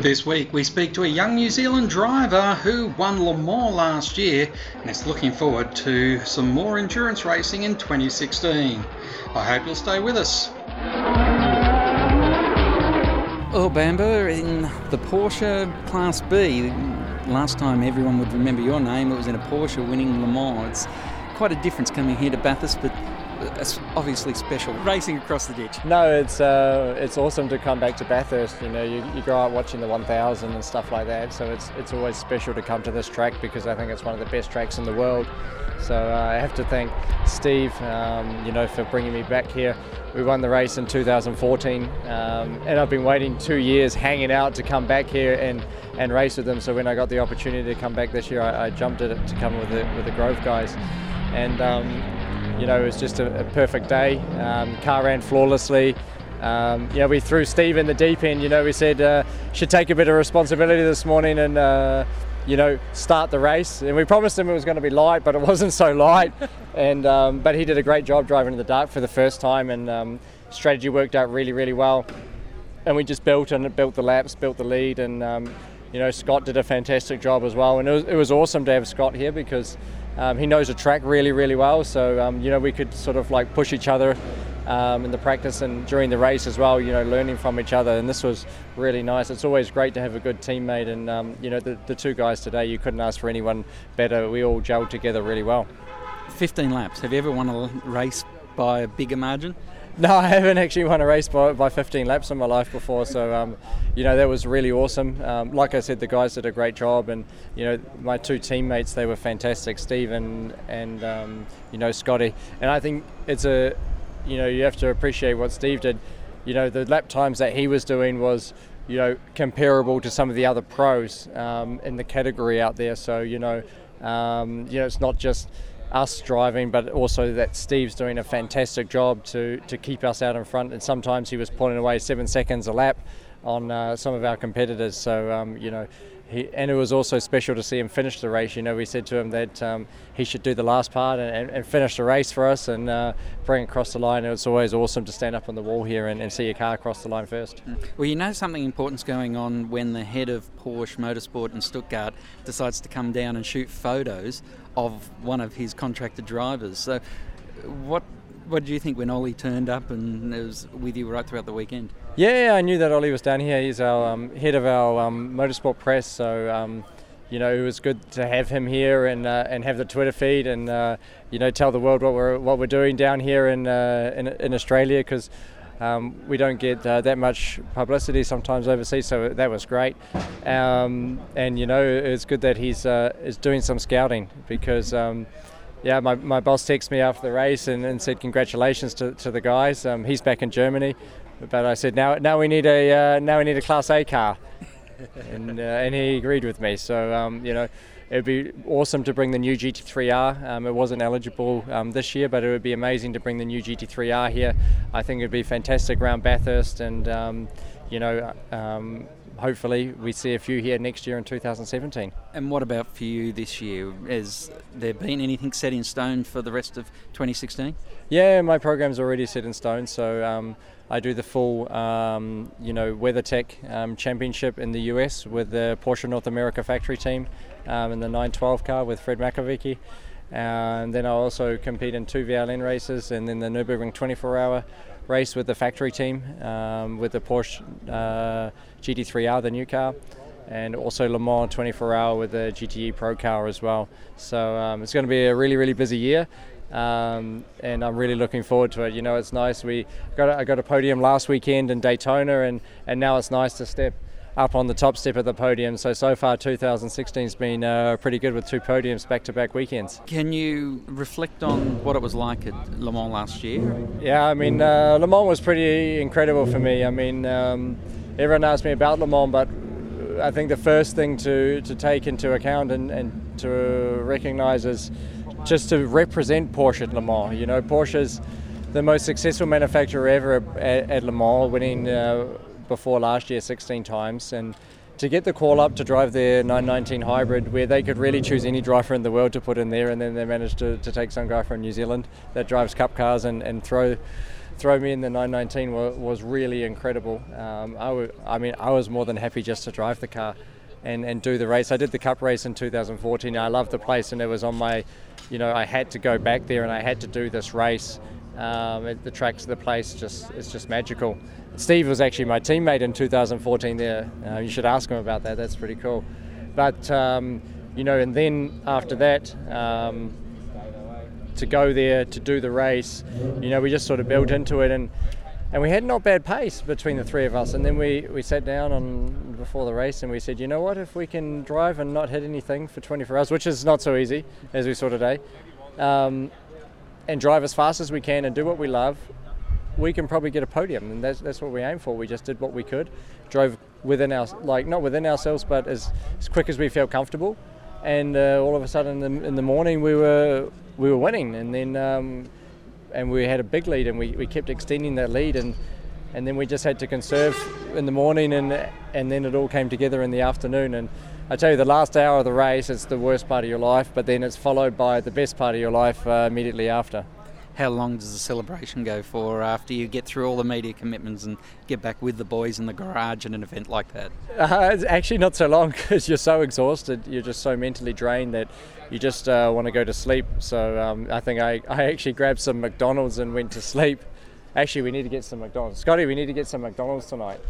This week we speak to a young New Zealand driver who won Le Mans last year and is looking forward to some more endurance racing in 2016. I hope you'll stay with us. Oh, Bamber, in the Porsche Class B, last time everyone would remember your name, it was in a Porsche winning Le Mans. It's quite a difference coming here to Bathurst, but it's obviously special racing across the ditch. No, it's uh, it's awesome to come back to Bathurst. You know, you, you grow up watching the 1000 and stuff like that, so it's it's always special to come to this track because I think it's one of the best tracks in the world. So uh, I have to thank Steve, um, you know, for bringing me back here. We won the race in 2014, um, and I've been waiting two years, hanging out to come back here and, and race with them. So when I got the opportunity to come back this year, I, I jumped at it to come with the with the Grove guys, and um, you know, it was just a, a perfect day. Um, car ran flawlessly. Um, know, we threw Steve in the deep end. You know, we said uh, should take a bit of responsibility this morning and uh, you know start the race. And we promised him it was going to be light, but it wasn't so light. and um, but he did a great job driving in the dark for the first time, and um, strategy worked out really, really well. And we just built and built the laps, built the lead, and um, you know Scott did a fantastic job as well. And it was, it was awesome to have Scott here because um, he knows the track really, really well. So um, you know we could sort of like push each other um, in the practice and during the race as well. You know, learning from each other, and this was really nice. It's always great to have a good teammate, and um, you know the, the two guys today, you couldn't ask for anyone better. We all gelled together really well. 15 laps. Have you ever won a race by a bigger margin? No, I haven't actually won a race by, by 15 laps in my life before, so um, you know that was really awesome. Um, like I said, the guys did a great job, and you know my two teammates they were fantastic, Steve and and um, you know Scotty. And I think it's a you know you have to appreciate what Steve did. You know the lap times that he was doing was you know comparable to some of the other pros um, in the category out there. So you know um, you know it's not just us driving, but also that Steve's doing a fantastic job to, to keep us out in front. And sometimes he was pulling away seven seconds a lap on uh, some of our competitors. So, um, you know, he, and it was also special to see him finish the race. You know, we said to him that um, he should do the last part and, and finish the race for us and uh, bring it across the line. It's always awesome to stand up on the wall here and, and see your car across the line first. Well, you know something important's going on when the head of Porsche Motorsport in Stuttgart decides to come down and shoot photos of one of his contracted drivers. So, what what did you think when Ollie turned up and was with you right throughout the weekend? Yeah, I knew that Ollie was down here. He's our um, head of our um, motorsport press, so um, you know it was good to have him here and uh, and have the Twitter feed and uh, you know tell the world what we're what we're doing down here in uh, in, in, Australia because. Um, we don't get uh, that much publicity sometimes overseas, so that was great. Um, and you know, it's good that he's uh, is doing some scouting because um, yeah, my, my boss texted me after the race and, and said congratulations to, to the guys. Um, he's back in Germany, but I said now now we need a uh, now we need a Class A car, and uh, and he agreed with me. So um, you know. It'd be awesome to bring the new GT3R. Um, it wasn't eligible um, this year, but it would be amazing to bring the new GT3R here. I think it'd be fantastic around Bathurst, and um, you know, um, hopefully we see a few here next year in 2017. And what about for you this year? Has there been anything set in stone for the rest of 2016? Yeah, my program's already set in stone. So um, I do the full, um, you know, WeatherTech um, Championship in the US with the Porsche North America factory team um, in the 912 car with Fred Makowiecki. And then I also compete in two VLN races and then the Nürburgring 24 hour race with the factory team um, with the Porsche uh, GT3R, the new car, and also Le Mans 24 hour with the GTE Pro car as well. So um, it's going to be a really, really busy year. Um, and I'm really looking forward to it. You know, it's nice. We got a, I got a podium last weekend in Daytona, and, and now it's nice to step up on the top step of the podium. So so far, 2016 has been uh, pretty good with two podiums back-to-back weekends. Can you reflect on what it was like at Le Mans last year? Yeah, I mean, uh, Le Mans was pretty incredible for me. I mean, um, everyone asked me about Le Mans, but I think the first thing to, to take into account and, and to recognise is just to represent Porsche at Le Mans. You know, Porsche's the most successful manufacturer ever at, at Le Mans, winning. Uh, before last year 16 times and to get the call up to drive their 919 hybrid where they could really choose any driver in the world to put in there and then they managed to, to take some guy from New Zealand that drives cup cars and, and throw throw me in the 919 was, was really incredible. Um, I, w- I mean, I was more than happy just to drive the car and, and do the race. I did the Cup race in 2014. I loved the place, and it was on my, you know, I had to go back there and I had to do this race. Um, it, the tracks the place just it's just magical. Steve was actually my teammate in 2014 there. Uh, you should ask him about that. That's pretty cool. But um, you know, and then after that. Um, to go there to do the race, you know, we just sort of built into it and and we had not bad pace between the three of us. And then we, we sat down on before the race and we said, you know what, if we can drive and not hit anything for 24 hours, which is not so easy as we saw today, um, and drive as fast as we can and do what we love, we can probably get a podium. And that's, that's what we aim for. We just did what we could, drove within our like not within ourselves, but as, as quick as we felt comfortable. And uh, all of a sudden, in the, in the morning, we were we were winning, and then um, and we had a big lead, and we, we kept extending that lead, and and then we just had to conserve in the morning, and and then it all came together in the afternoon. And I tell you, the last hour of the race, is the worst part of your life, but then it's followed by the best part of your life uh, immediately after how long does the celebration go for after you get through all the media commitments and get back with the boys in the garage in an event like that? Uh, it's actually not so long because you're so exhausted, you're just so mentally drained that you just uh, want to go to sleep. So um, I think I, I actually grabbed some McDonald's and went to sleep. Actually, we need to get some McDonald's. Scotty, we need to get some McDonald's tonight.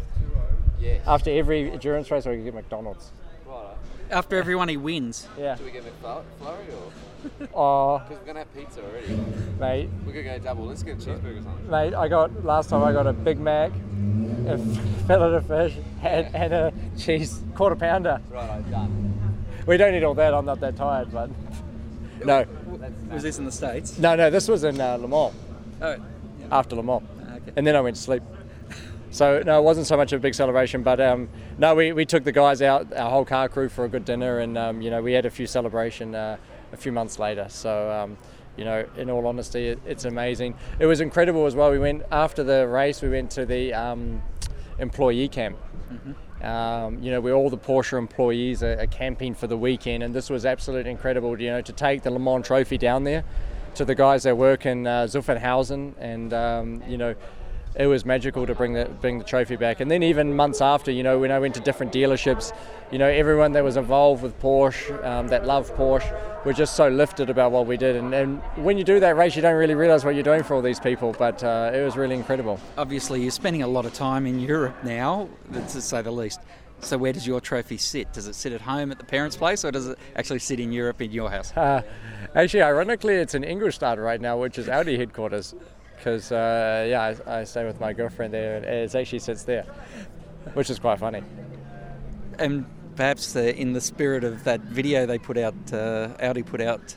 Yeah. After every endurance race, we can get McDonald's. After everyone he wins. Yeah. Do we get McFlurry or? Oh, Because we're gonna have pizza already. mate, We're gonna go double. Let's get a cheeseburger or something. mate, I got last time I got a Big Mac, a fillet of fish, and, and a cheese quarter pounder. Right, done. We don't need all that. I'm not that tired, but no, Was this in the States? no, no. This was in uh, Le Mans Oh, after Le Mans, okay. and then I went to sleep. So no, it wasn't so much of a big celebration, but um, no, we, we took the guys out, our whole car crew, for a good dinner, and um, you know we had a few celebration uh, a few months later. So um, you know, in all honesty, it, it's amazing. It was incredible as well. We went after the race. We went to the um, employee camp. Um, you know, where all the Porsche employees are, are camping for the weekend, and this was absolutely incredible. You know, to take the Le Mans Trophy down there to the guys that work in uh, Zuffenhausen, and um, you know, it was magical to bring the bring the trophy back. And then even months after, you know, when I went to different dealerships, you know, everyone that was involved with Porsche, um, that loved Porsche, were just so lifted about what we did. And, and when you do that race, you don't really realize what you're doing for all these people. But uh, it was really incredible. Obviously, you're spending a lot of time in Europe now, to say the least. So, where does your trophy sit? Does it sit at home at the parents' place, or does it actually sit in Europe in your house? Uh, actually, ironically, it's in Ingolstadt right now, which is Audi headquarters. Because uh, yeah, I, I stay with my girlfriend there, and it actually sits there, which is quite funny. And perhaps uh, in the spirit of that video they put out, uh, Audi put out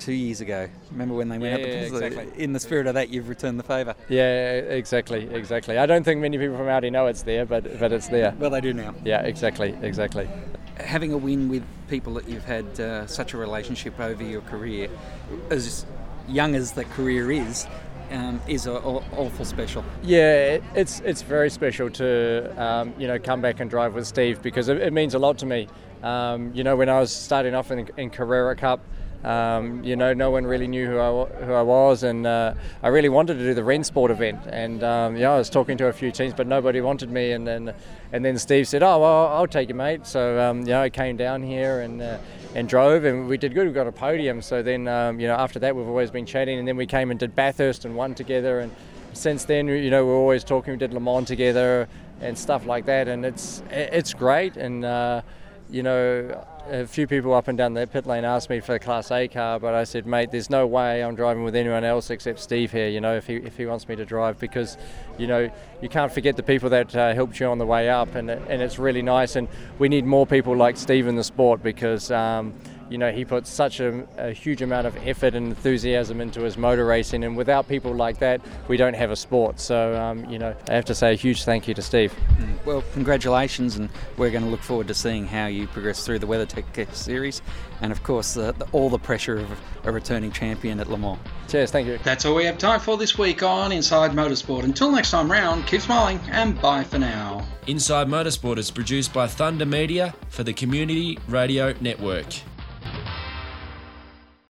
two years ago. Remember when they went Yeah, out? yeah, exactly. In the spirit of that, you've returned the favour. Yeah, exactly, exactly. I don't think many people from Audi know it's there, but but it's there. Well, they do now. Yeah, exactly, exactly. Having a win with people that you've had uh, such a relationship over your career, as young as the career is, um, is a, aw- awful special. Yeah, it- it's it's very special to um, you know come back and drive with Steve because it, it means a lot to me. Um, you know, when I was starting off in, in Carrera Cup, um, you know, no one really knew who I, who I was, and uh, I really wanted to do the Rennsport event. And um, yeah, I was talking to a few teams, but nobody wanted me. And then and then Steve said, "Oh, well, I'll take you, mate." So um, I came down here and. Uh, and drove, and we did good. We got a podium. So then, um, you know, after that, we've always been chatting, and then we came and did Bathurst and won together, and since then, you know, we're always talking. We did Le Mans together and stuff like that, and it's it's great. And uh, you know, a few people up and down the pit lane asked me for a Class A car, but I said, mate, there's no way I'm driving with anyone else except Steve here. You know, if he if he wants me to drive, because you know you can't forget the people that uh, helped you on the way up, and and it's really nice. And we need more people like Steve in the sport because. Um, you know, he puts such a, a huge amount of effort and enthusiasm into his motor racing, and without people like that, we don't have a sport. So, um, you know, I have to say a huge thank you to Steve. Well, congratulations, and we're going to look forward to seeing how you progress through the WeatherTech series, and of course, uh, the, all the pressure of a returning champion at Le Mans. Cheers, thank you. That's all we have time for this week on Inside Motorsport. Until next time round, keep smiling and bye for now. Inside Motorsport is produced by Thunder Media for the Community Radio Network.